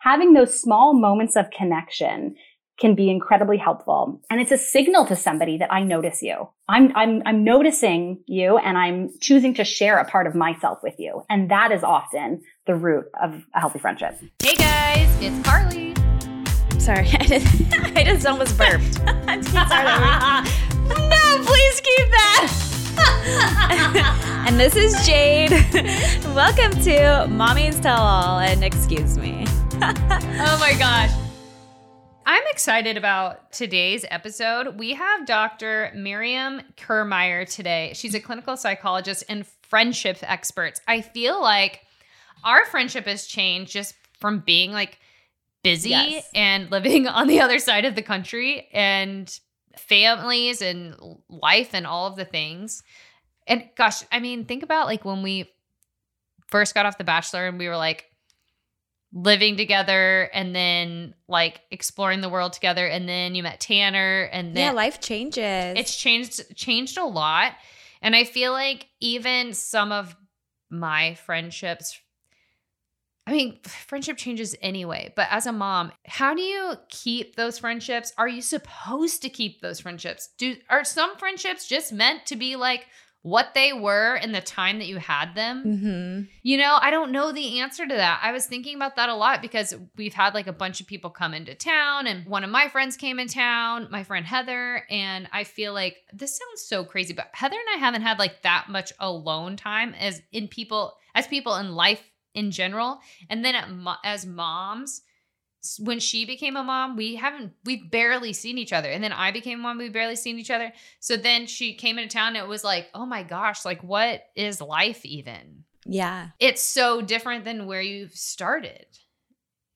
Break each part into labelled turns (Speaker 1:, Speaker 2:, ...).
Speaker 1: having those small moments of connection can be incredibly helpful. And it's a signal to somebody that I notice you. I'm, I'm, I'm noticing you and I'm choosing to share a part of myself with you. And that is often the root of a healthy friendship.
Speaker 2: Hey guys, it's Carly.
Speaker 3: Sorry, I just, I just almost burped. I'm sorry.
Speaker 2: no, please keep that.
Speaker 3: and this is Jade. Welcome to Mommies Tell All, and excuse me.
Speaker 2: oh my gosh. I'm excited about today's episode. We have Dr. Miriam Kirmayer today. She's a clinical psychologist and friendship expert. I feel like our friendship has changed just from being like busy yes. and living on the other side of the country and families and life and all of the things. And gosh, I mean, think about like when we first got off The Bachelor and we were like, living together and then like exploring the world together and then you met Tanner and then
Speaker 3: Yeah, life changes.
Speaker 2: It's changed changed a lot. And I feel like even some of my friendships I mean, friendship changes anyway, but as a mom, how do you keep those friendships? Are you supposed to keep those friendships? Do are some friendships just meant to be like what they were in the time that you had them. Mm-hmm. You know, I don't know the answer to that. I was thinking about that a lot because we've had like a bunch of people come into town, and one of my friends came in town, my friend Heather. And I feel like this sounds so crazy, but Heather and I haven't had like that much alone time as in people, as people in life in general. And then as moms, when she became a mom, we haven't we've barely seen each other. And then I became a mom, we've barely seen each other. So then she came into town and it was like, "Oh my gosh, like what is life even?"
Speaker 3: Yeah.
Speaker 2: It's so different than where you started.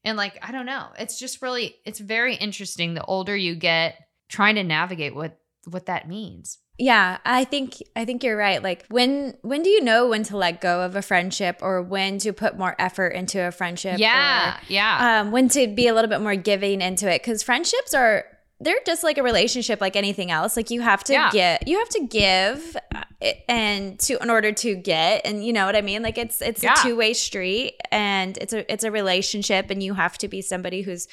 Speaker 2: And like, I don't know. It's just really it's very interesting the older you get trying to navigate what what that means.
Speaker 3: Yeah, I think I think you're right. Like when when do you know when to let go of a friendship or when to put more effort into a friendship?
Speaker 2: Yeah,
Speaker 3: or,
Speaker 2: yeah.
Speaker 3: Um, when to be a little bit more giving into it because friendships are they're just like a relationship like anything else. Like you have to yeah. get you have to give uh, and to in order to get and you know what I mean. Like it's it's yeah. a two way street and it's a it's a relationship and you have to be somebody who's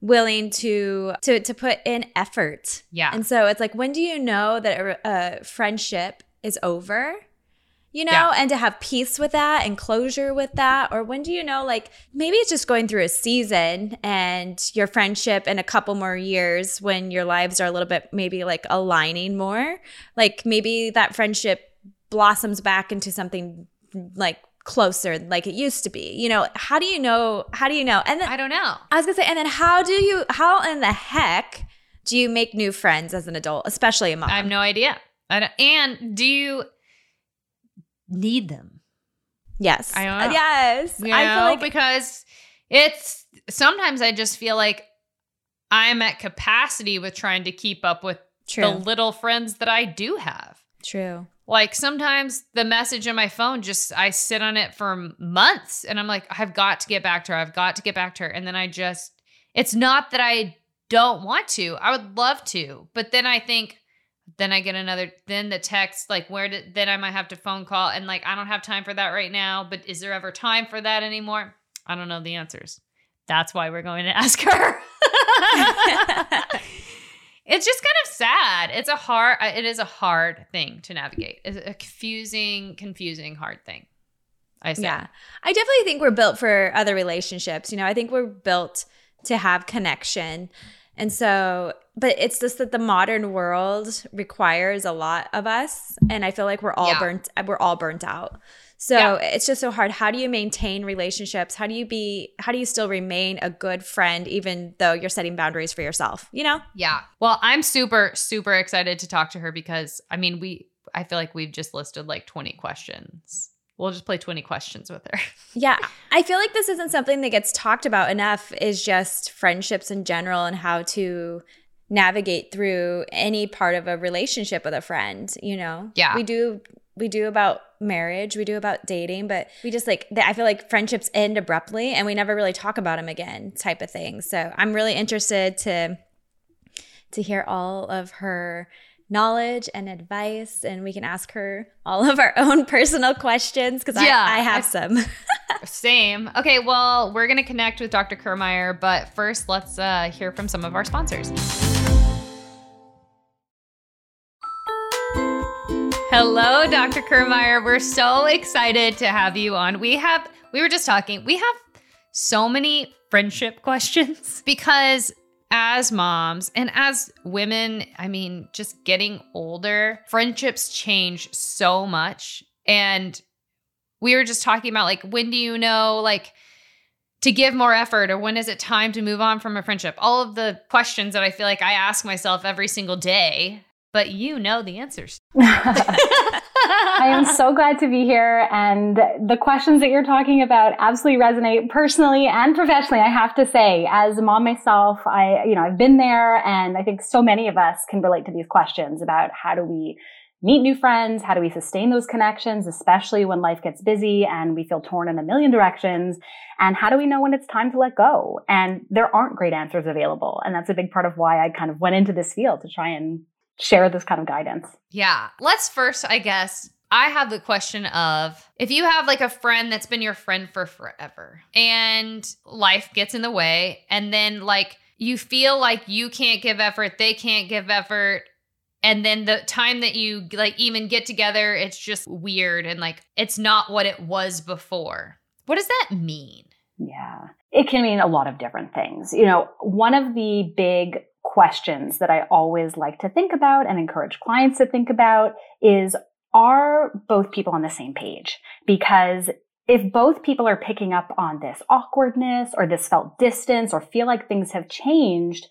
Speaker 3: willing to to to put in effort.
Speaker 2: Yeah.
Speaker 3: And so it's like when do you know that a, a friendship is over? You know, yeah. and to have peace with that and closure with that or when do you know like maybe it's just going through a season and your friendship in a couple more years when your lives are a little bit maybe like aligning more, like maybe that friendship blossoms back into something like closer like it used to be you know how do you know how do you know? And then
Speaker 2: i don't know.
Speaker 3: I was gonna say and then how do you how in the heck do you make new friends as an adult especially a mom?
Speaker 2: I have no idea. And do you need them?
Speaker 3: Yes.
Speaker 2: I don't know.
Speaker 3: yes.
Speaker 2: You know, i feel like because it's sometimes i just feel like i'm at capacity with trying to keep up with True. the little friends that i do have.
Speaker 3: True.
Speaker 2: Like sometimes the message on my phone just I sit on it for months and I'm like I've got to get back to her. I've got to get back to her and then I just it's not that I don't want to. I would love to. But then I think then I get another then the text like where did then I might have to phone call and like I don't have time for that right now, but is there ever time for that anymore? I don't know the answers. That's why we're going to ask her. It's just kind of sad. It's a hard uh, it is a hard thing to navigate. It's a confusing, confusing, hard thing. I say.
Speaker 3: Yeah. I definitely think we're built for other relationships. You know, I think we're built to have connection. And so, but it's just that the modern world requires a lot of us. And I feel like we're all yeah. burnt, we're all burnt out. So yeah. it's just so hard. How do you maintain relationships? How do you be, how do you still remain a good friend, even though you're setting boundaries for yourself, you know?
Speaker 2: Yeah. Well, I'm super, super excited to talk to her because I mean, we, I feel like we've just listed like 20 questions. We'll just play 20 questions with her.
Speaker 3: yeah. I feel like this isn't something that gets talked about enough, is just friendships in general and how to navigate through any part of a relationship with a friend, you know?
Speaker 2: Yeah.
Speaker 3: We do we do about marriage, we do about dating, but we just like I feel like friendships end abruptly and we never really talk about them again, type of thing. So I'm really interested to to hear all of her knowledge and advice and we can ask her all of our own personal questions because yeah, I, I have I, some
Speaker 2: Same. Okay, well, we're going to connect with Dr. Kirmayer, but first let's uh, hear from some of our sponsors. Hello, Dr. Kirmayer. We're so excited to have you on. We have, we were just talking, we have so many friendship questions because as moms and as women, I mean, just getting older, friendships change so much. And we were just talking about like, when do you know, like, to give more effort or when is it time to move on from a friendship? All of the questions that I feel like I ask myself every single day but you know the answers.
Speaker 1: I am so glad to be here. And the questions that you're talking about absolutely resonate personally and professionally. I have to say, as a mom myself, I, you know, I've been there and I think so many of us can relate to these questions about how do we meet new friends? How do we sustain those connections, especially when life gets busy and we feel torn in a million directions? And how do we know when it's time to let go? And there aren't great answers available. And that's a big part of why I kind of went into this field to try and share this kind of guidance.
Speaker 2: Yeah. Let's first, I guess, I have the question of if you have like a friend that's been your friend for forever and life gets in the way, and then like you feel like you can't give effort, they can't give effort. And then the time that you like even get together, it's just weird and like it's not what it was before. What does that mean?
Speaker 1: Yeah. It can mean a lot of different things. You know, one of the big questions that I always like to think about and encourage clients to think about is are both people on the same page? Because if both people are picking up on this awkwardness or this felt distance or feel like things have changed,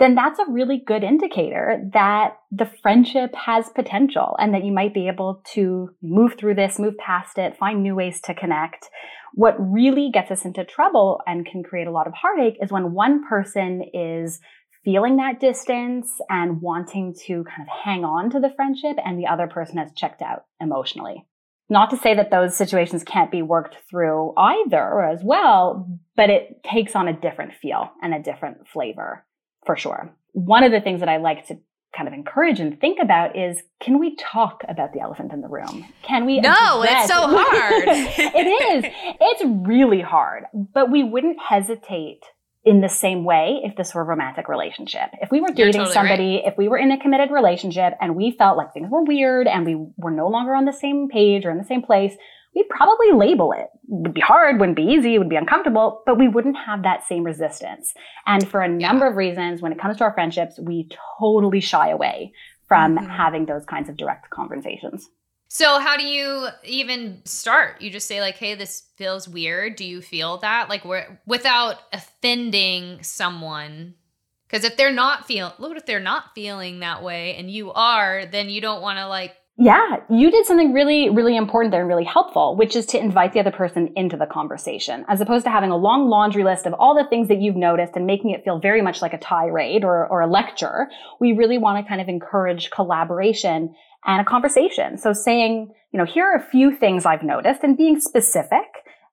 Speaker 1: then that's a really good indicator that the friendship has potential and that you might be able to move through this, move past it, find new ways to connect. What really gets us into trouble and can create a lot of heartache is when one person is feeling that distance and wanting to kind of hang on to the friendship and the other person has checked out emotionally. Not to say that those situations can't be worked through either as well, but it takes on a different feel and a different flavor for sure. One of the things that I like to kind of encourage and think about is can we talk about the elephant in the room? Can we?
Speaker 2: No, address- it's so hard.
Speaker 1: it is. It's really hard, but we wouldn't hesitate in the same way if this were a romantic relationship. If we were dating totally somebody, right. if we were in a committed relationship and we felt like things were weird and we were no longer on the same page or in the same place, we'd probably label it. It would be hard, wouldn't be easy, would be uncomfortable, but we wouldn't have that same resistance. And for a number yeah. of reasons, when it comes to our friendships, we totally shy away from mm-hmm. having those kinds of direct conversations.
Speaker 2: So how do you even start? You just say like, "Hey, this feels weird." Do you feel that like without offending someone? Because if they're not feel, look if they're not feeling that way, and you are, then you don't want to like.
Speaker 1: Yeah, you did something really, really important there and really helpful, which is to invite the other person into the conversation, as opposed to having a long laundry list of all the things that you've noticed and making it feel very much like a tirade or, or a lecture. We really want to kind of encourage collaboration and a conversation. So saying, you know, here are a few things I've noticed and being specific,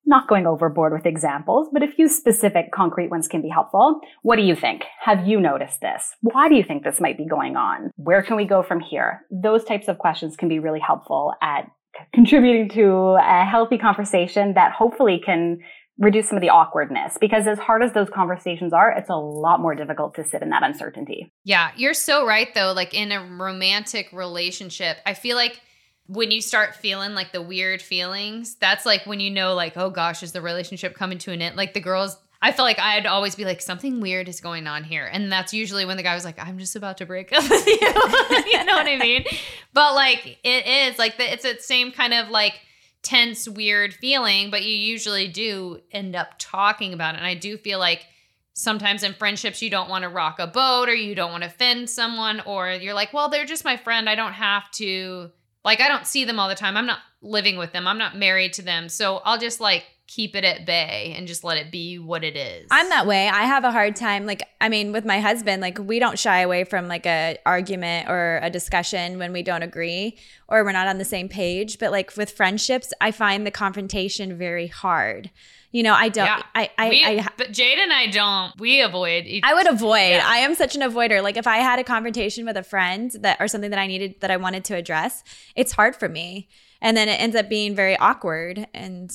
Speaker 1: not going overboard with examples, but a few specific concrete ones can be helpful. What do you think? Have you noticed this? Why do you think this might be going on? Where can we go from here? Those types of questions can be really helpful at contributing to a healthy conversation that hopefully can reduce some of the awkwardness because as hard as those conversations are, it's a lot more difficult to sit in that uncertainty.
Speaker 2: Yeah, you're so right though. Like in a romantic relationship, I feel like when you start feeling like the weird feelings, that's like when you know, like, oh gosh, is the relationship coming to an end? Like the girls, I felt like I'd always be like, something weird is going on here. And that's usually when the guy was like, I'm just about to break up with you. you know what I mean? But like, it is like, the, it's that same kind of like, tense, weird feeling, but you usually do end up talking about it. And I do feel like sometimes in friendships, you don't want to rock a boat or you don't want to offend someone, or you're like, well, they're just my friend. I don't have to, like, I don't see them all the time. I'm not living with them, I'm not married to them. So I'll just like keep it at bay and just let it be what it is.
Speaker 3: I'm that way. I have a hard time like I mean with my husband like we don't shy away from like a argument or a discussion when we don't agree or we're not on the same page, but like with friendships, I find the confrontation very hard. You know, I don't. Yeah. I, I,
Speaker 2: we,
Speaker 3: I,
Speaker 2: but Jade and I don't. We avoid. Each,
Speaker 3: I would avoid. Yeah. I am such an avoider. Like if I had a confrontation with a friend that or something that I needed that I wanted to address, it's hard for me, and then it ends up being very awkward and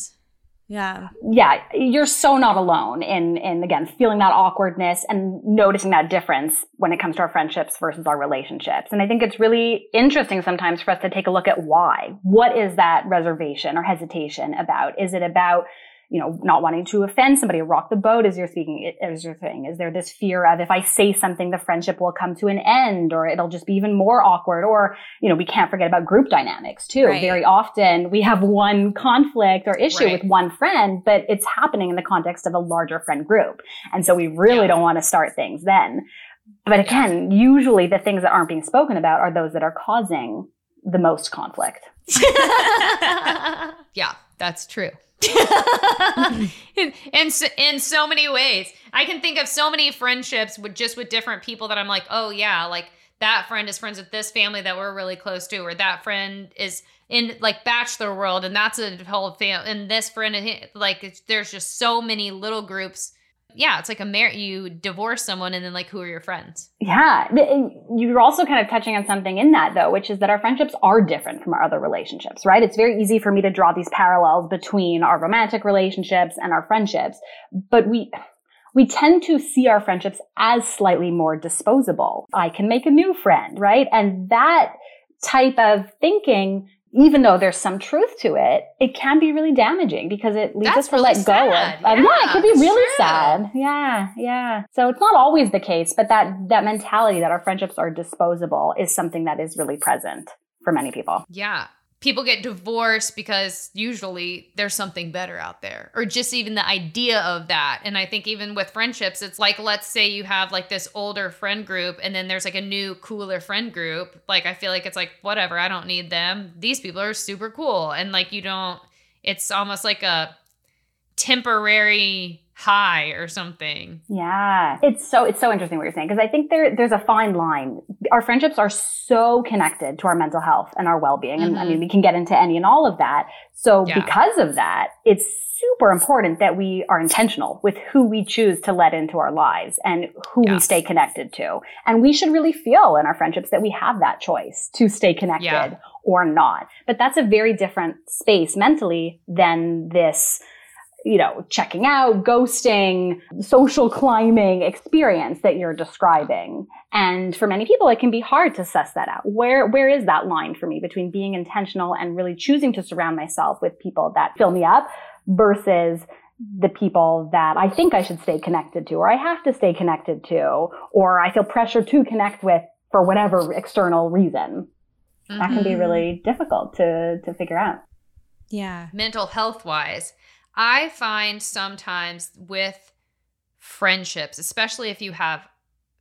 Speaker 3: Yeah.
Speaker 1: Yeah, you're so not alone in in again feeling that awkwardness and noticing that difference when it comes to our friendships versus our relationships. And I think it's really interesting sometimes for us to take a look at why. What is that reservation or hesitation about? Is it about you know, not wanting to offend somebody or rock the boat as you're speaking, as you're saying? Is there this fear of if I say something, the friendship will come to an end or it'll just be even more awkward? Or, you know, we can't forget about group dynamics too. Right. Very often we have one conflict or issue right. with one friend, but it's happening in the context of a larger friend group. And so we really yeah. don't want to start things then. But again, yeah. usually the things that aren't being spoken about are those that are causing the most conflict.
Speaker 2: yeah, that's true. in, in, in so many ways. I can think of so many friendships with just with different people that I'm like, oh yeah, like that friend is friends with this family that we're really close to, or that friend is in like bachelor world, and that's a whole family, and this friend, and like there's just so many little groups yeah, it's like a marriage. You divorce someone, and then like, who are your friends?
Speaker 1: Yeah, you're also kind of touching on something in that though, which is that our friendships are different from our other relationships, right? It's very easy for me to draw these parallels between our romantic relationships and our friendships, but we we tend to see our friendships as slightly more disposable. I can make a new friend, right? And that type of thinking even though there's some truth to it, it can be really damaging because it leads
Speaker 2: That's
Speaker 1: us to
Speaker 2: really
Speaker 1: let go
Speaker 2: sad.
Speaker 1: of. Um, yeah, yeah, it can be really true. sad. Yeah, yeah. So it's not always the case, but that that mentality that our friendships are disposable is something that is really present for many people.
Speaker 2: Yeah people get divorced because usually there's something better out there or just even the idea of that. And i think even with friendships it's like let's say you have like this older friend group and then there's like a new cooler friend group. Like i feel like it's like whatever i don't need them. These people are super cool. And like you don't it's almost like a temporary high or something.
Speaker 1: Yeah. It's so it's so interesting what you're saying because I think there there's a fine line. Our friendships are so connected to our mental health and our well-being mm-hmm. and I mean mm-hmm. we can get into any and all of that. So yeah. because of that, it's super important that we are intentional with who we choose to let into our lives and who yes. we stay connected to. And we should really feel in our friendships that we have that choice to stay connected yeah. or not. But that's a very different space mentally than this you know, checking out, ghosting, social climbing experience that you're describing. And for many people, it can be hard to suss that out. Where, where is that line for me between being intentional and really choosing to surround myself with people that fill me up versus the people that I think I should stay connected to, or I have to stay connected to, or I feel pressure to connect with for whatever external reason. Mm-hmm. That can be mm-hmm. really difficult to, to figure out.
Speaker 3: Yeah.
Speaker 2: Mental health wise I find sometimes with friendships, especially if you have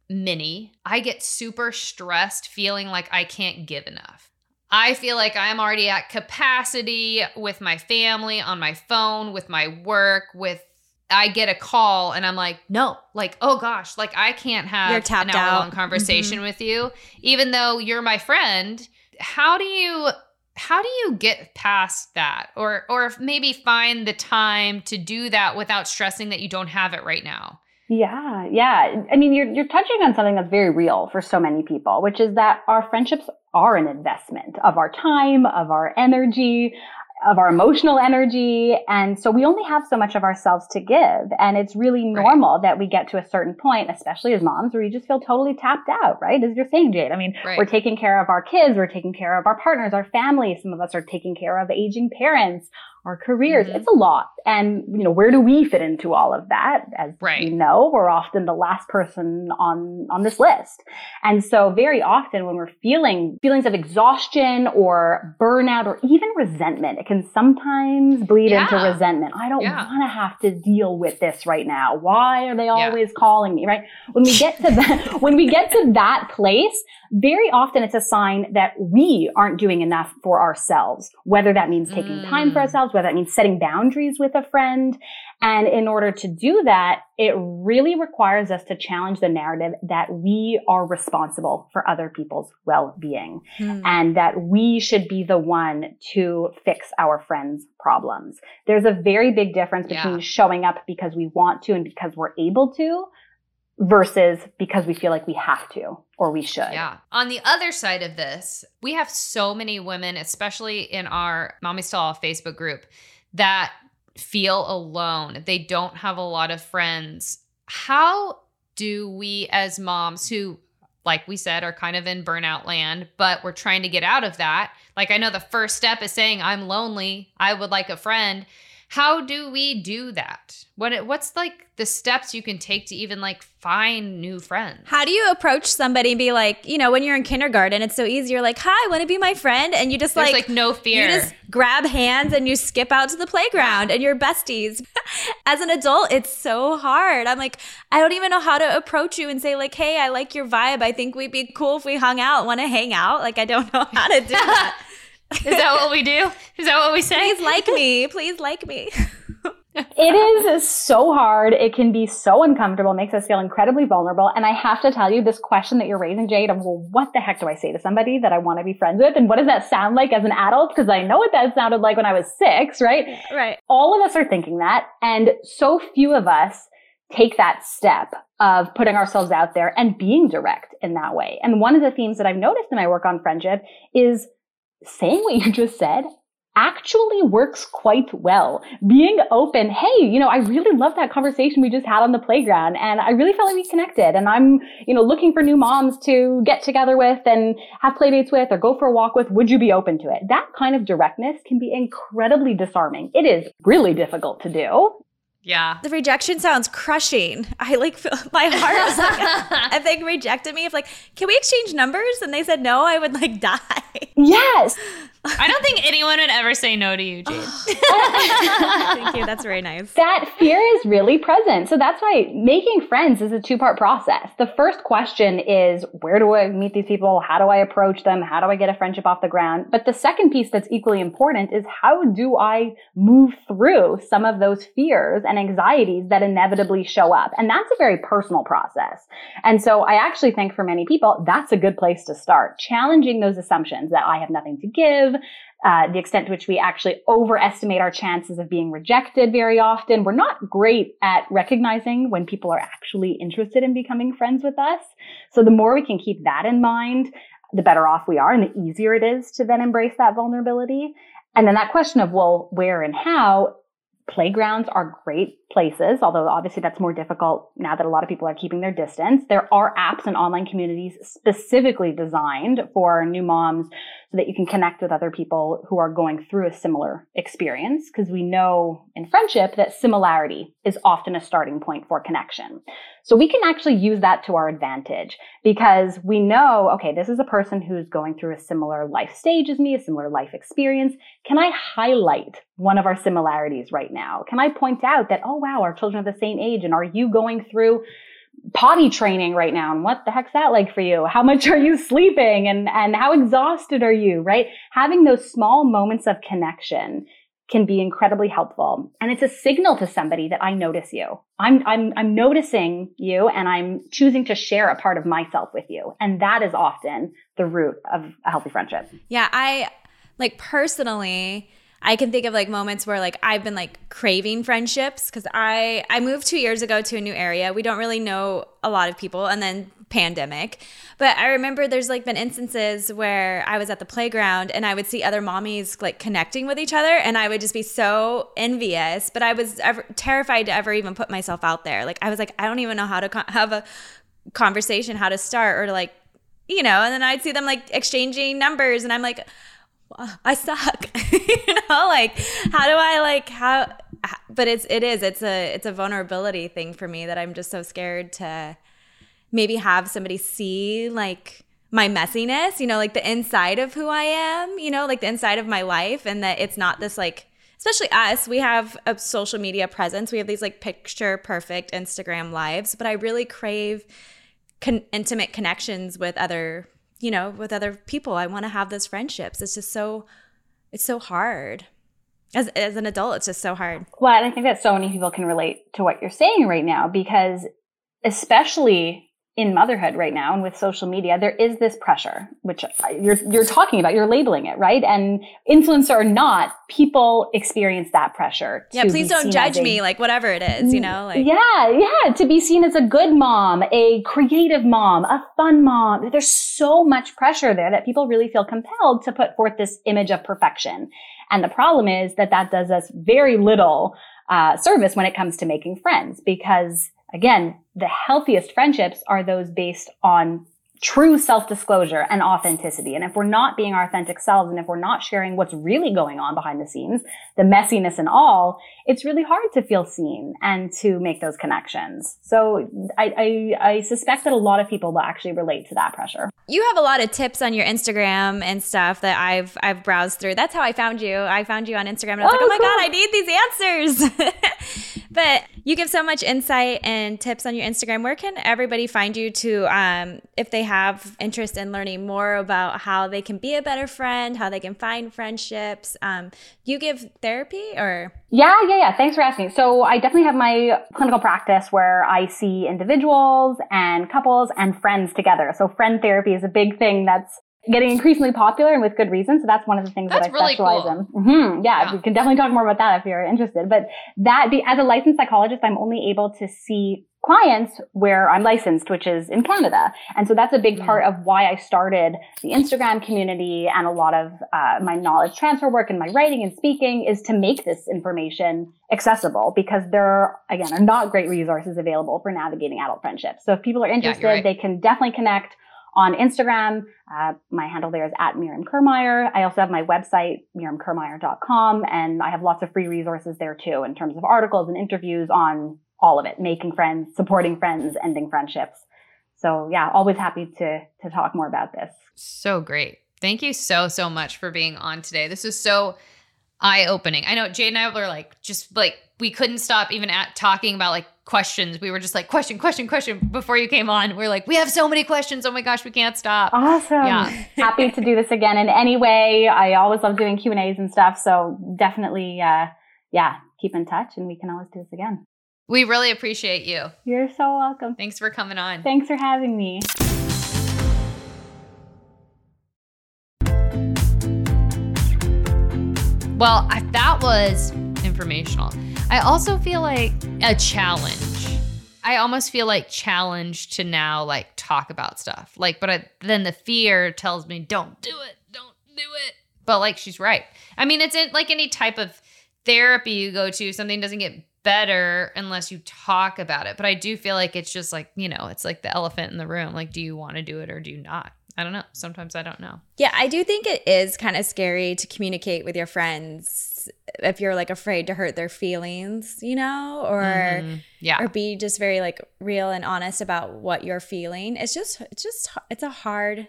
Speaker 2: many, I get super stressed feeling like I can't give enough. I feel like I'm already at capacity with my family, on my phone, with my work, with I get a call and I'm like, no, like, oh gosh, like I can't have an hour long conversation mm-hmm. with you, even though you're my friend. How do you how do you get past that? Or or maybe find the time to do that without stressing that you don't have it right now?
Speaker 1: Yeah yeah. I mean you're you're touching on something that's very real for so many people which is that our friendships are an investment of our time of our energy of our emotional energy. And so we only have so much of ourselves to give. And it's really normal right. that we get to a certain point, especially as moms, where you just feel totally tapped out, right? As you're saying, Jade. I mean, right. we're taking care of our kids, we're taking care of our partners, our families. Some of us are taking care of aging parents, our careers. Mm-hmm. It's a lot. And, you know, where do we fit into all of that? As right. you know, we're often the last person on, on this list. And so very often when we're feeling feelings of exhaustion or burnout or even resentment, it can sometimes bleed yeah. into resentment. I don't yeah. want to have to deal with this right now. Why are they always yeah. calling me? Right. When we get to that, when we get to that place, very often it's a sign that we aren't doing enough for ourselves, whether that means taking mm. time for mm. Whether that means setting boundaries with a friend. And in order to do that, it really requires us to challenge the narrative that we are responsible for other people's well-being mm. and that we should be the one to fix our friends' problems. There's a very big difference between yeah. showing up because we want to and because we're able to versus because we feel like we have to or we should.
Speaker 2: Yeah. On the other side of this, we have so many women, especially in our Mommy Stall Facebook group, that feel alone. They don't have a lot of friends. How do we, as moms who, like we said, are kind of in burnout land, but we're trying to get out of that? Like, I know the first step is saying, I'm lonely. I would like a friend. How do we do that? What what's like the steps you can take to even like find new friends?
Speaker 3: How do you approach somebody and be like, you know, when you're in kindergarten, it's so easy. You're like, "Hi, I want to be my friend?" And you just
Speaker 2: There's
Speaker 3: like,
Speaker 2: like no fear.
Speaker 3: You just grab hands and you skip out to the playground and you're besties. As an adult, it's so hard. I'm like, I don't even know how to approach you and say like, "Hey, I like your vibe. I think we'd be cool if we hung out. Want to hang out?" Like I don't know how to do that.
Speaker 2: Is that what we do? Is that what we say?
Speaker 3: Please like me. Please like me.
Speaker 1: it is so hard. It can be so uncomfortable, makes us feel incredibly vulnerable. And I have to tell you, this question that you're raising, Jade, of well, what the heck do I say to somebody that I want to be friends with? And what does that sound like as an adult? Because I know what that sounded like when I was six, right?
Speaker 3: Right.
Speaker 1: All of us are thinking that. And so few of us take that step of putting ourselves out there and being direct in that way. And one of the themes that I've noticed in my work on friendship is saying what you just said actually works quite well. Being open, hey, you know, I really love that conversation we just had on the playground and I really felt like we connected and I'm, you know, looking for new moms to get together with and have playdates with or go for a walk with. Would you be open to it? That kind of directness can be incredibly disarming. It is really difficult to do.
Speaker 2: Yeah.
Speaker 3: The rejection sounds crushing. I like feel, my heart was like if they rejected me, if like, can we exchange numbers? And they said no, I would like die.
Speaker 1: Yes.
Speaker 2: I don't think anyone would ever say no to you, Jade.
Speaker 3: Thank you. That's very nice.
Speaker 1: That fear is really present. So that's why making friends is a two part process. The first question is where do I meet these people? How do I approach them? How do I get a friendship off the ground? But the second piece that's equally important is how do I move through some of those fears and anxieties that inevitably show up? And that's a very personal process. And so I actually think for many people, that's a good place to start. Challenging those assumptions that I have nothing to give, uh, the extent to which we actually overestimate our chances of being rejected very often. We're not great at recognizing when people are actually interested in becoming friends with us. So the more we can keep that in mind, the better off we are and the easier it is to then embrace that vulnerability. And then that question of, well, where and how, playgrounds are great places, although obviously that's more difficult now that a lot of people are keeping their distance. There are apps and online communities specifically designed for new moms so that you can connect with other people who are going through a similar experience. Because we know in friendship that similarity is often a starting point for connection. So we can actually use that to our advantage because we know, okay, this is a person who's going through a similar life stage as me, a similar life experience. Can I highlight one of our similarities right now? Can I point out that, oh, wow, our children are the same age. And are you going through potty training right now? And what the heck's that like for you? How much are you sleeping? And and how exhausted are you right? Having those small moments of connection can be incredibly helpful. And it's a signal to somebody that i notice you. I'm i'm i'm noticing you and i'm choosing to share a part of myself with you. And that is often the root of a healthy friendship.
Speaker 3: Yeah i like personally I can think of like moments where like I've been like craving friendships because I I moved two years ago to a new area. We don't really know a lot of people, and then pandemic. But I remember there's like been instances where I was at the playground and I would see other mommies like connecting with each other, and I would just be so envious. But I was ever, terrified to ever even put myself out there. Like I was like I don't even know how to have a conversation, how to start, or to like you know. And then I'd see them like exchanging numbers, and I'm like I suck. you know, like how do I like how but it's it is it's a it's a vulnerability thing for me that I'm just so scared to maybe have somebody see like my messiness, you know, like the inside of who I am, you know, like the inside of my life and that it's not this like especially us, we have a social media presence. We have these like picture perfect Instagram lives, but I really crave con- intimate connections with other you know, with other people. I want to have those friendships. It's just so, it's so hard. As, as an adult, it's just so hard.
Speaker 1: Well, and I think that so many people can relate to what you're saying right now because, especially in motherhood right now and with social media, there is this pressure, which you're, you're talking about, you're labeling it, right? And influencer or not, people experience that pressure.
Speaker 3: Yeah, please don't judge a, me, like whatever it is, you know? Like.
Speaker 1: Yeah, yeah, to be seen as a good mom, a creative mom, a fun mom. There's so much pressure there that people really feel compelled to put forth this image of perfection. And the problem is that that does us very little uh, service when it comes to making friends because again, the healthiest friendships are those based on true self-disclosure and authenticity. And if we're not being our authentic selves and if we're not sharing what's really going on behind the scenes, the messiness and all, it's really hard to feel seen and to make those connections. So I, I, I suspect that a lot of people will actually relate to that pressure.
Speaker 3: You have a lot of tips on your Instagram and stuff that I've I've browsed through. That's how I found you. I found you on Instagram and I was oh, like, oh, oh my cool. god, I need these answers. but you give so much insight and tips on your Instagram. Where can everybody find you to um, if they have interest in learning more about how they can be a better friend, how they can find friendships? Um, you give therapy or
Speaker 1: yeah, yeah, yeah. Thanks for asking. So I definitely have my clinical practice where I see individuals and couples and friends together. So friend therapy is a big thing that's getting increasingly popular and with good reason. So that's one of the things
Speaker 2: that's
Speaker 1: that I
Speaker 2: really
Speaker 1: specialize
Speaker 2: cool.
Speaker 1: in. Mm-hmm. Yeah, yeah, we can definitely talk more about that if you're interested. But that, the, as a licensed psychologist, I'm only able to see clients where I'm licensed, which is in Canada. And so that's a big part of why I started the Instagram community and a lot of uh, my knowledge transfer work and my writing and speaking is to make this information accessible because there are, again, are not great resources available for navigating adult friendships. So if people are interested, yeah, right. they can definitely connect on Instagram. Uh, my handle there is at Miriam Kirmayer. I also have my website, miriamkirmayer.com, and I have lots of free resources there too in terms of articles and interviews on all of it, making friends, supporting friends, ending friendships. So yeah, always happy to to talk more about this.
Speaker 2: So great. Thank you so so much for being on today. This is so eye opening. I know Jade and I were like just like we couldn't stop even at talking about like questions. We were just like question, question, question before you came on. We are like, we have so many questions. Oh my gosh, we can't stop.
Speaker 1: Awesome. Yeah. Happy to do this again in any way. I always love doing Q and A's and stuff. So definitely, uh, yeah, keep in touch and we can always do this again.
Speaker 2: We really appreciate you.
Speaker 1: You're so welcome.
Speaker 2: Thanks for coming on.
Speaker 1: Thanks for having me.
Speaker 2: Well, I, that was informational. I also feel like a challenge. I almost feel like challenged to now like talk about stuff. Like, but I, then the fear tells me, don't do it, don't do it. But like, she's right. I mean, it's in, like any type of therapy you go to, something doesn't get better unless you talk about it. But I do feel like it's just like, you know, it's like the elephant in the room. Like, do you want to do it or do you not? I don't know. Sometimes I don't know.
Speaker 3: Yeah, I do think it is kind of scary to communicate with your friends if you're like afraid to hurt their feelings, you know, or mm-hmm.
Speaker 2: yeah,
Speaker 3: or be just very like real and honest about what you're feeling. It's just it's just it's a hard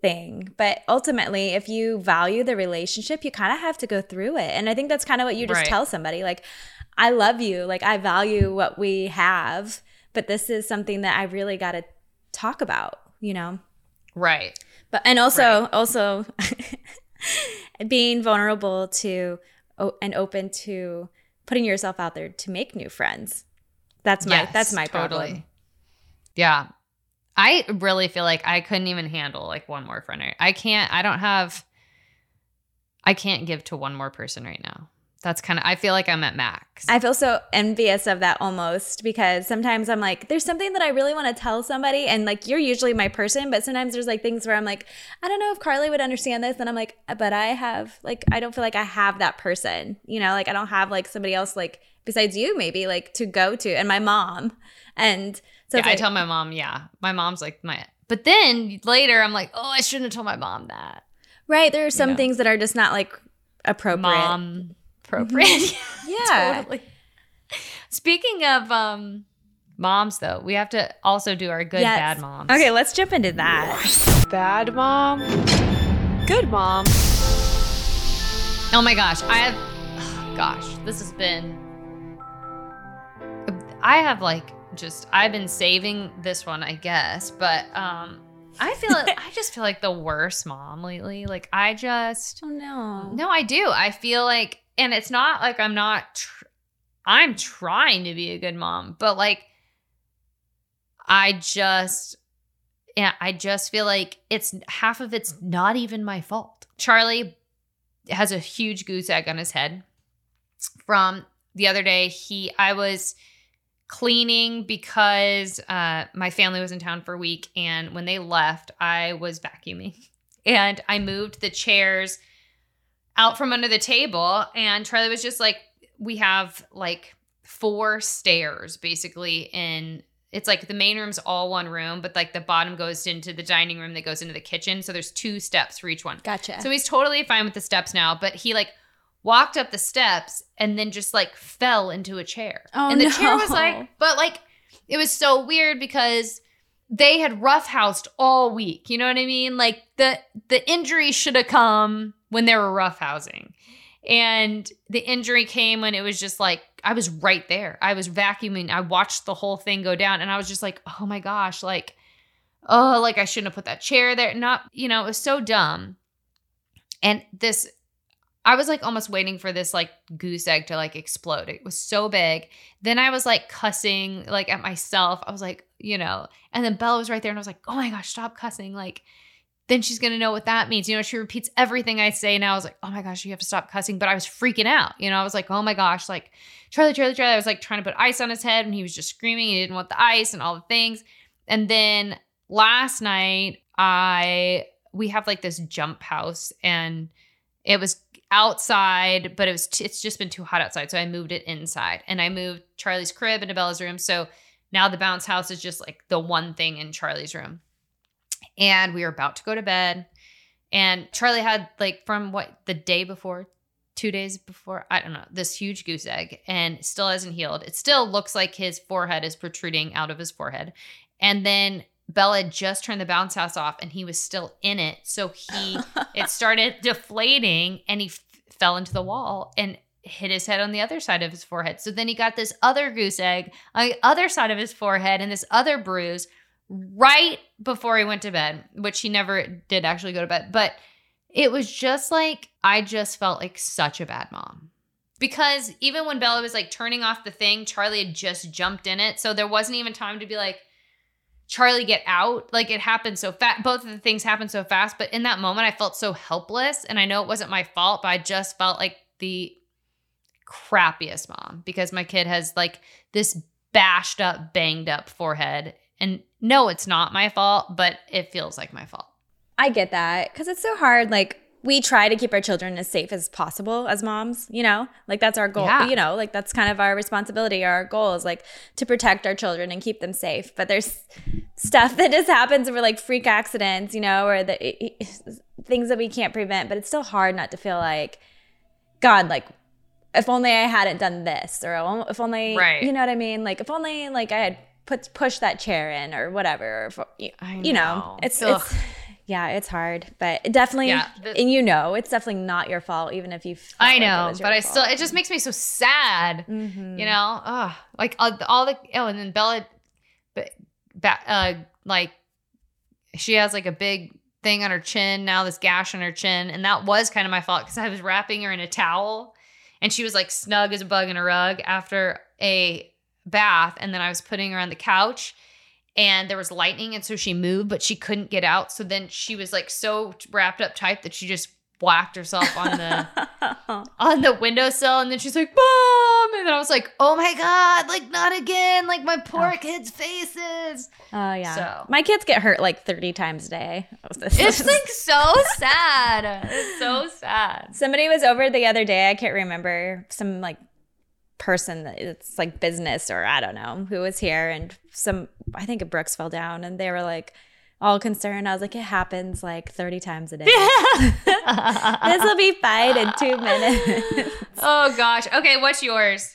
Speaker 3: thing. But ultimately, if you value the relationship, you kind of have to go through it. And I think that's kind of what you just right. tell somebody like I love you, like I value what we have, but this is something that I really got to talk about, you know.
Speaker 2: Right.
Speaker 3: But and also right. also being vulnerable to and open to putting yourself out there to make new friends. That's my yes, that's my totally. problem.
Speaker 2: Yeah. I really feel like I couldn't even handle like one more friend. I can't I don't have I can't give to one more person right now that's kind of i feel like i'm at max.
Speaker 3: I feel so envious of that almost because sometimes i'm like there's something that i really want to tell somebody and like you're usually my person but sometimes there's like things where i'm like i don't know if carly would understand this and i'm like uh, but i have like i don't feel like i have that person you know like i don't have like somebody else like besides you maybe like to go to and my mom. And so
Speaker 2: yeah,
Speaker 3: like,
Speaker 2: i tell my mom yeah. My mom's like my but then later i'm like oh i shouldn't have told my mom that.
Speaker 3: Right there are some you know? things that are just not like appropriate.
Speaker 2: Mom appropriate.
Speaker 3: Mm-hmm. yeah. totally.
Speaker 2: Speaking of um moms though, we have to also do our good yes. bad moms.
Speaker 3: Okay, let's jump into that.
Speaker 4: Bad mom. Good mom.
Speaker 2: Oh my gosh, I have oh gosh, this has been I have like just I've been saving this one, I guess, but um I feel I just feel like the worst mom lately. Like I just
Speaker 3: Oh no.
Speaker 2: No, I do. I feel like and it's not like I'm not tr- I'm trying to be a good mom, but like I just yeah, I just feel like it's half of it's not even my fault. Charlie has a huge goose egg on his head from the other day. He I was cleaning because uh, my family was in town for a week and when they left i was vacuuming and i moved the chairs out from under the table and Charlie was just like we have like four stairs basically in it's like the main room's all one room, but like the bottom goes into the dining room that goes into the kitchen. So there's two steps for each one.
Speaker 3: Gotcha.
Speaker 2: So he's totally fine with the steps now, but he like walked up the steps and then just like fell into a chair.
Speaker 3: Oh,
Speaker 2: and the chair was like, but like it was so weird because they had roughhoused all week. You know what I mean? Like the the injury should have come when they were roughhousing. And the injury came when it was just like I was right there. I was vacuuming. I watched the whole thing go down and I was just like, "Oh my gosh, like oh, like I shouldn't have put that chair there." Not, you know, it was so dumb. And this I was like almost waiting for this like goose egg to like explode. It was so big. Then I was like cussing like at myself. I was like, you know, and then Bella was right there and I was like, oh my gosh, stop cussing. Like, then she's gonna know what that means. You know, she repeats everything I say now. I was like, oh my gosh, you have to stop cussing. But I was freaking out. You know, I was like, oh my gosh, like Charlie, Charlie, Charlie. I was like trying to put ice on his head and he was just screaming. He didn't want the ice and all the things. And then last night, I we have like this jump house and it was outside, but it was t- it's just been too hot outside, so I moved it inside, and I moved Charlie's crib into Bella's room. So now the bounce house is just like the one thing in Charlie's room, and we were about to go to bed, and Charlie had like from what the day before, two days before, I don't know, this huge goose egg, and still hasn't healed. It still looks like his forehead is protruding out of his forehead, and then Bella had just turned the bounce house off and he was still in it. So he, it started deflating and he f- fell into the wall and hit his head on the other side of his forehead. So then he got this other goose egg on the other side of his forehead and this other bruise right before he went to bed, which he never did actually go to bed. But it was just like, I just felt like such a bad mom. Because even when Bella was like turning off the thing, Charlie had just jumped in it. So there wasn't even time to be like, Charlie get out. Like it happened so fast. Both of the things happened so fast. But in that moment, I felt so helpless. And I know it wasn't my fault, but I just felt like the crappiest mom because my kid has like this bashed up, banged up forehead. And no, it's not my fault, but it feels like my fault.
Speaker 3: I get that because it's so hard. Like, we try to keep our children as safe as possible as moms, you know? Like, that's our goal,
Speaker 2: Yeah.
Speaker 3: you know? Like, that's kind of our responsibility. Our goal is like to protect our children and keep them safe. But there's stuff that just happens where like freak accidents, you know, or the things that we can't prevent. But it's still hard not to feel like, God, like, if only I hadn't done this, or oh, if only,
Speaker 2: Right.
Speaker 3: you know what I mean? Like, if only like I had put push that chair in or whatever. Or you,
Speaker 2: I
Speaker 3: you know,
Speaker 2: know.
Speaker 3: it's
Speaker 2: Ugh.
Speaker 3: it's yeah, it's hard, but it definitely,
Speaker 2: Yeah, the-
Speaker 3: and you know, it's definitely not your fault, even if you.
Speaker 2: I know, but I still, it just makes me so sad.
Speaker 3: Mhm.
Speaker 2: You know, oh, like all, all the oh, and then Bella, but uh, like she has like a big thing on her chin now, this gash on her chin, and that was kind of my fault because I was wrapping her in a towel, and she was like snug as a bug in a rug after a bath, and then I was putting her on the couch. And there was lightning, and so she moved, but she couldn't get out. So then she was like so wrapped up tight that she just whacked herself on the on the windowsill and then she's like mom and then i was like oh my god like not again like my poor
Speaker 3: Oh.
Speaker 2: kids faces
Speaker 3: Oh yeah,
Speaker 2: So-
Speaker 3: my kids get hurt like thirty times a day.
Speaker 2: Oh, it's like so sad it's so sad
Speaker 3: somebody was over the other day. I can't remember some like person that it's like business or I don't know who was here, and some I think a Brooks fell down, and they were like all concerned. I was like, it happens like thirty times a day. this will be fine in two minutes.
Speaker 2: oh gosh okay what's yours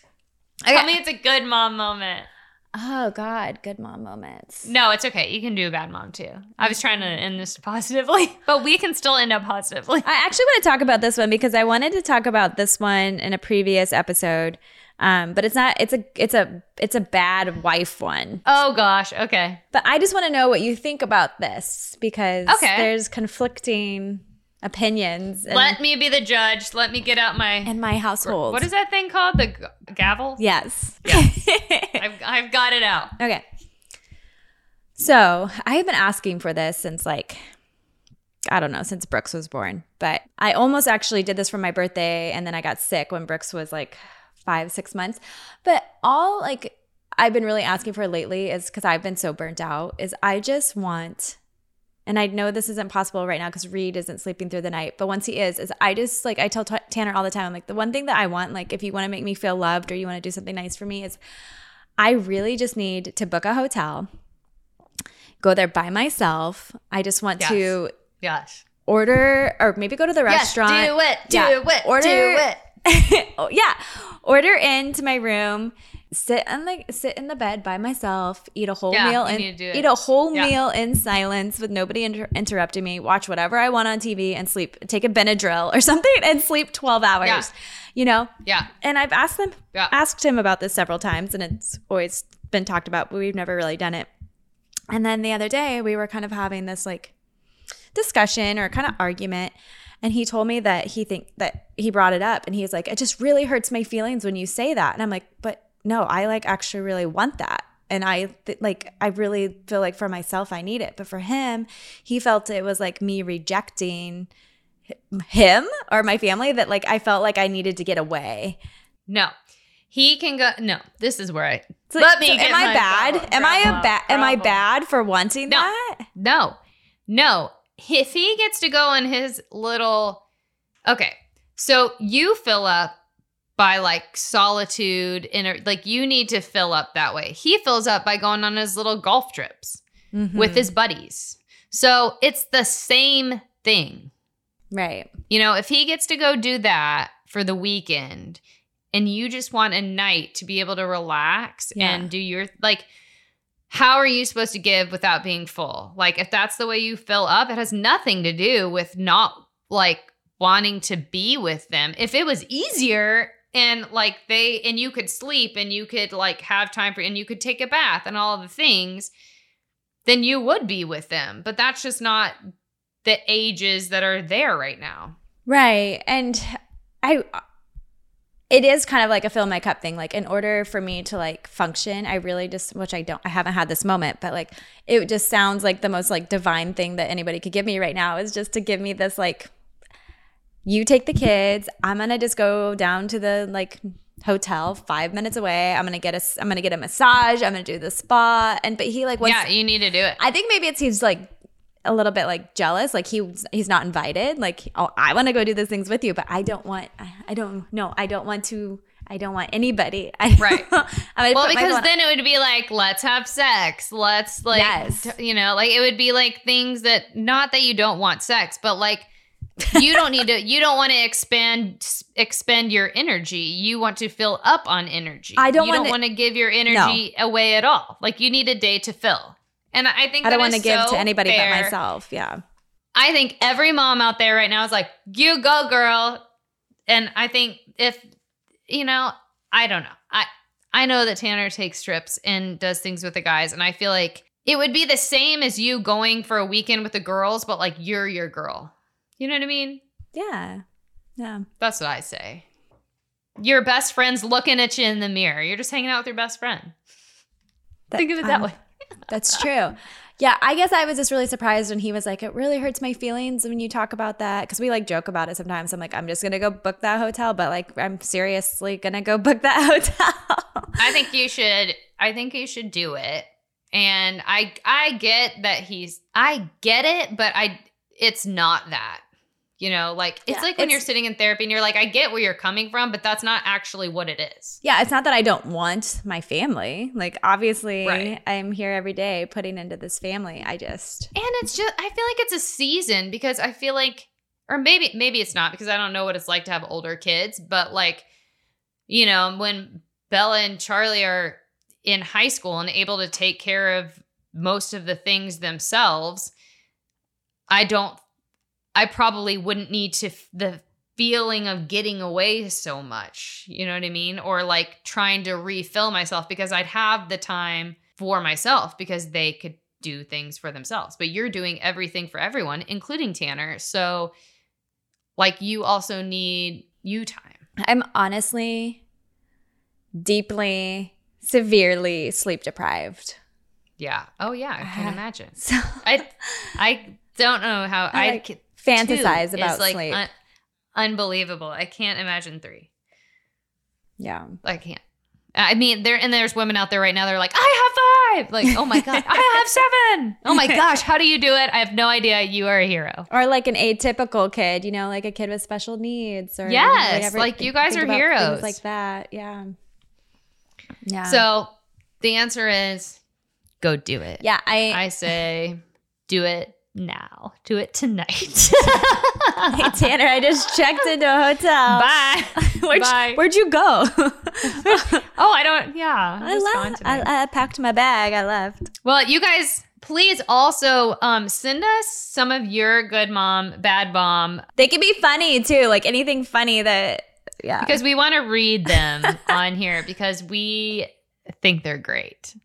Speaker 3: Okay.
Speaker 2: tell me it's a good mom moment
Speaker 3: Oh God, good mom moments.
Speaker 2: no it's okay you can do a bad mom too i was trying to end this positively but we can still end up positively
Speaker 3: I actually want to talk about this one because I wanted to talk about this one in a previous episode. Um, but it's not it's a it's a it's a bad wife one.
Speaker 2: oh gosh okay
Speaker 3: But I just want to know what you think about this because
Speaker 2: Okay.
Speaker 3: there's conflicting opinions in,
Speaker 2: let me be the judge let me get out my
Speaker 3: in my household.
Speaker 2: what is that thing called the g- gavel
Speaker 3: Yes.
Speaker 2: I've, I've got it out
Speaker 3: okay. So I have been asking for this since like I don't know, since Brooks was born. But I almost actually did this for my birthday and then I got sick when Brooks was like five, six months. But all like I've been really asking for lately is because I've been so burnt out, is I just want and I know this isn't possible right now because Reed isn't sleeping through the night, but once he is, is I just like I tell T- Tanner all the time, I'm like the one thing that I want, like if you want to make me feel loved or you want to do something nice for me, is I really just need to book a hotel, go there by myself. I just want
Speaker 2: Yes.
Speaker 3: to
Speaker 2: Yes.
Speaker 3: order or maybe go to the restaurant.
Speaker 2: Yes, do it. Do
Speaker 3: Yeah,
Speaker 2: it.
Speaker 3: Order
Speaker 2: do it.
Speaker 3: oh, yeah. Order into my room, sit and like sit in the bed by myself, eat a whole
Speaker 2: Yeah,
Speaker 3: meal and
Speaker 2: need to do it.
Speaker 3: eat a whole
Speaker 2: Yeah.
Speaker 3: meal in silence with nobody inter- interrupting me, watch whatever I want on TV and sleep. Take a Benadryl or something and sleep 12 hours.
Speaker 2: Yeah.
Speaker 3: You know?
Speaker 2: Yeah.
Speaker 3: And I've asked them asked him about this several times and it's always been talked about, but we've never really done it. And then the other day we were kind of having this like discussion or kind of argument and he told me that he think that he brought it up and he's like it just really hurts my feelings when you say that and i'm like but no i like actually really want that and i th- like i really feel like for myself i need it but for him he felt it was like me rejecting him or my family that like i felt like i needed to get away
Speaker 2: No. He can go. No, this is where I.
Speaker 3: So-
Speaker 2: Let me
Speaker 3: so
Speaker 2: get
Speaker 3: am i bad
Speaker 2: problem,
Speaker 3: am i a bad am i bad for wanting
Speaker 2: No.
Speaker 3: that
Speaker 2: No, no. If he gets to go on his little. Okay. So you fill up by like solitude and like you need to fill up that way. He fills up by going on his little golf trips with
Speaker 3: Mhm.
Speaker 2: his buddies. So it's the same thing.
Speaker 3: right
Speaker 2: You know, if he gets to go do that for the weekend and you just want a night to be able to relax
Speaker 3: Yeah.
Speaker 2: and do your like how are you supposed to give without being full? Like if that's the way you fill up, it has nothing to do with not like wanting to be with them. If it was easier and like they and you could sleep and you could like have time for and you could take a bath and all the things, then you would be with them. But that's just not the ages that are there right now.
Speaker 3: Right. And I it is kind of like a fill my cup thing. Like in order for me to like function, I really just which I don't I haven't had this moment, but like it just sounds like the most like divine thing that anybody could give me right now is just to give me this like you take the kids, I'm going to just go down to the like hotel 5 minutes away. I'm going to get a I'm going to get a massage, I'm going to do the spa and but he like wants
Speaker 2: yeah, you need to do it.
Speaker 3: I think maybe it's he's like a little bit like jealous, like he he's not invited. Like, oh, I want to go do those things with you, but I don't want. I, don't no, I don't want to. I don't want anybody. I,
Speaker 2: Right. Well, because then it would be like, let's have sex. Let's like,
Speaker 3: Yes.
Speaker 2: t- you know, like it would be like things that not that you don't want sex, but like you don't need to. You don't want to expand expend your energy. You want to fill up on energy.
Speaker 3: I don't
Speaker 2: You don't
Speaker 3: wanna-
Speaker 2: want to give your energy away at all. Like you need a day to fill. And I think
Speaker 3: I don't
Speaker 2: want
Speaker 3: to give to anybody but myself. Yeah.
Speaker 2: I think every mom out there right now is like, you go, girl. And I think if, you know, I don't know. I I know that Tanner takes trips and does things with the guys, and I feel like it would be the same as you going for a weekend with the girls, but like you're your girl. You know what I mean?
Speaker 3: Yeah. Yeah.
Speaker 2: That's what I say. Your best friend's looking at you in the mirror. You're just hanging out with your best friend. Think of it that
Speaker 3: um,
Speaker 2: way.
Speaker 3: That's true. Yeah, I guess I was just really surprised when he was like, "It really hurts my feelings when you talk about that," because we like joke about it sometimes. I'm like, "I'm just gonna go book that hotel," but like, I'm seriously gonna go book that hotel.
Speaker 2: I think you should I think you should do it. And I I get that he's I get it, but I it's not that. You know, like it's
Speaker 3: Yeah,
Speaker 2: like when you're sitting in therapy and you're like, I get where you're coming from, but that's not actually what it is.
Speaker 3: yeah, it's not that I don't want my family. Like, obviously,
Speaker 2: Right.
Speaker 3: I'm here every day putting into this family. I just,
Speaker 2: And it's just I feel like it's a season because I feel like or maybe maybe it's not because I don't know what it's like to have older kids, but like you know, when Bella and Charlie are in high school and able to take care of most of the things themselves, I don't I probably wouldn't need to f- the feeling of getting away so much, you know what I mean? Or like trying to refill myself because I'd have the time for myself because they could do things for themselves. But you're doing everything for everyone, including Tanner. So like you also need you time.
Speaker 3: I'm honestly deeply, severely sleep deprived.
Speaker 2: Yeah. Oh yeah, I can
Speaker 3: Uh,
Speaker 2: imagine.
Speaker 3: So
Speaker 2: I I don't know how
Speaker 3: I,
Speaker 2: I,
Speaker 3: like, fantasize about
Speaker 2: like
Speaker 3: sleep.
Speaker 2: un- unbelievable. I can't imagine three.
Speaker 3: yeah.
Speaker 2: I can't. I mean, there and there's women out there right now. They're like, I have five. Like, oh my god, I have seven. Oh my gosh, how do you do it? I have no idea. You are a hero.
Speaker 3: Or like an atypical kid, you know, like a kid with special needs, or
Speaker 2: Yes, like you guys are heroes.
Speaker 3: like that. Yeah, yeah.
Speaker 2: So the answer is go do it.
Speaker 3: yeah, I,
Speaker 2: I say do it now. Do it tonight.
Speaker 3: hey Tanner, I just checked into a hotel.
Speaker 2: Bye.
Speaker 3: Where'd,
Speaker 2: Bye.
Speaker 3: where'd you go?
Speaker 2: oh, I don't. Yeah, I'm
Speaker 3: I left. I, I packed my bag. I left.
Speaker 2: Well, you guys, please also um, send us some of your good mom, bad mom,
Speaker 3: They can be funny too, like anything funny that. Yeah.
Speaker 2: because we want to read them on here because we think they're great.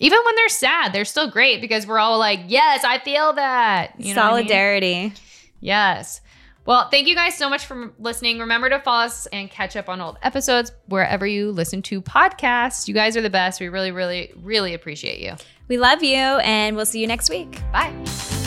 Speaker 2: Even when they're sad, they're still great because we're all like, yes, I feel that. You know what I mean?
Speaker 3: Solidarity.
Speaker 2: Yes. Well, thank you guys so much for listening. Remember to follow us and catch up on old episodes wherever you listen to podcasts. You guys are the best. We really, really, really appreciate you.
Speaker 3: We love you, and we'll see you next week.
Speaker 2: Bye.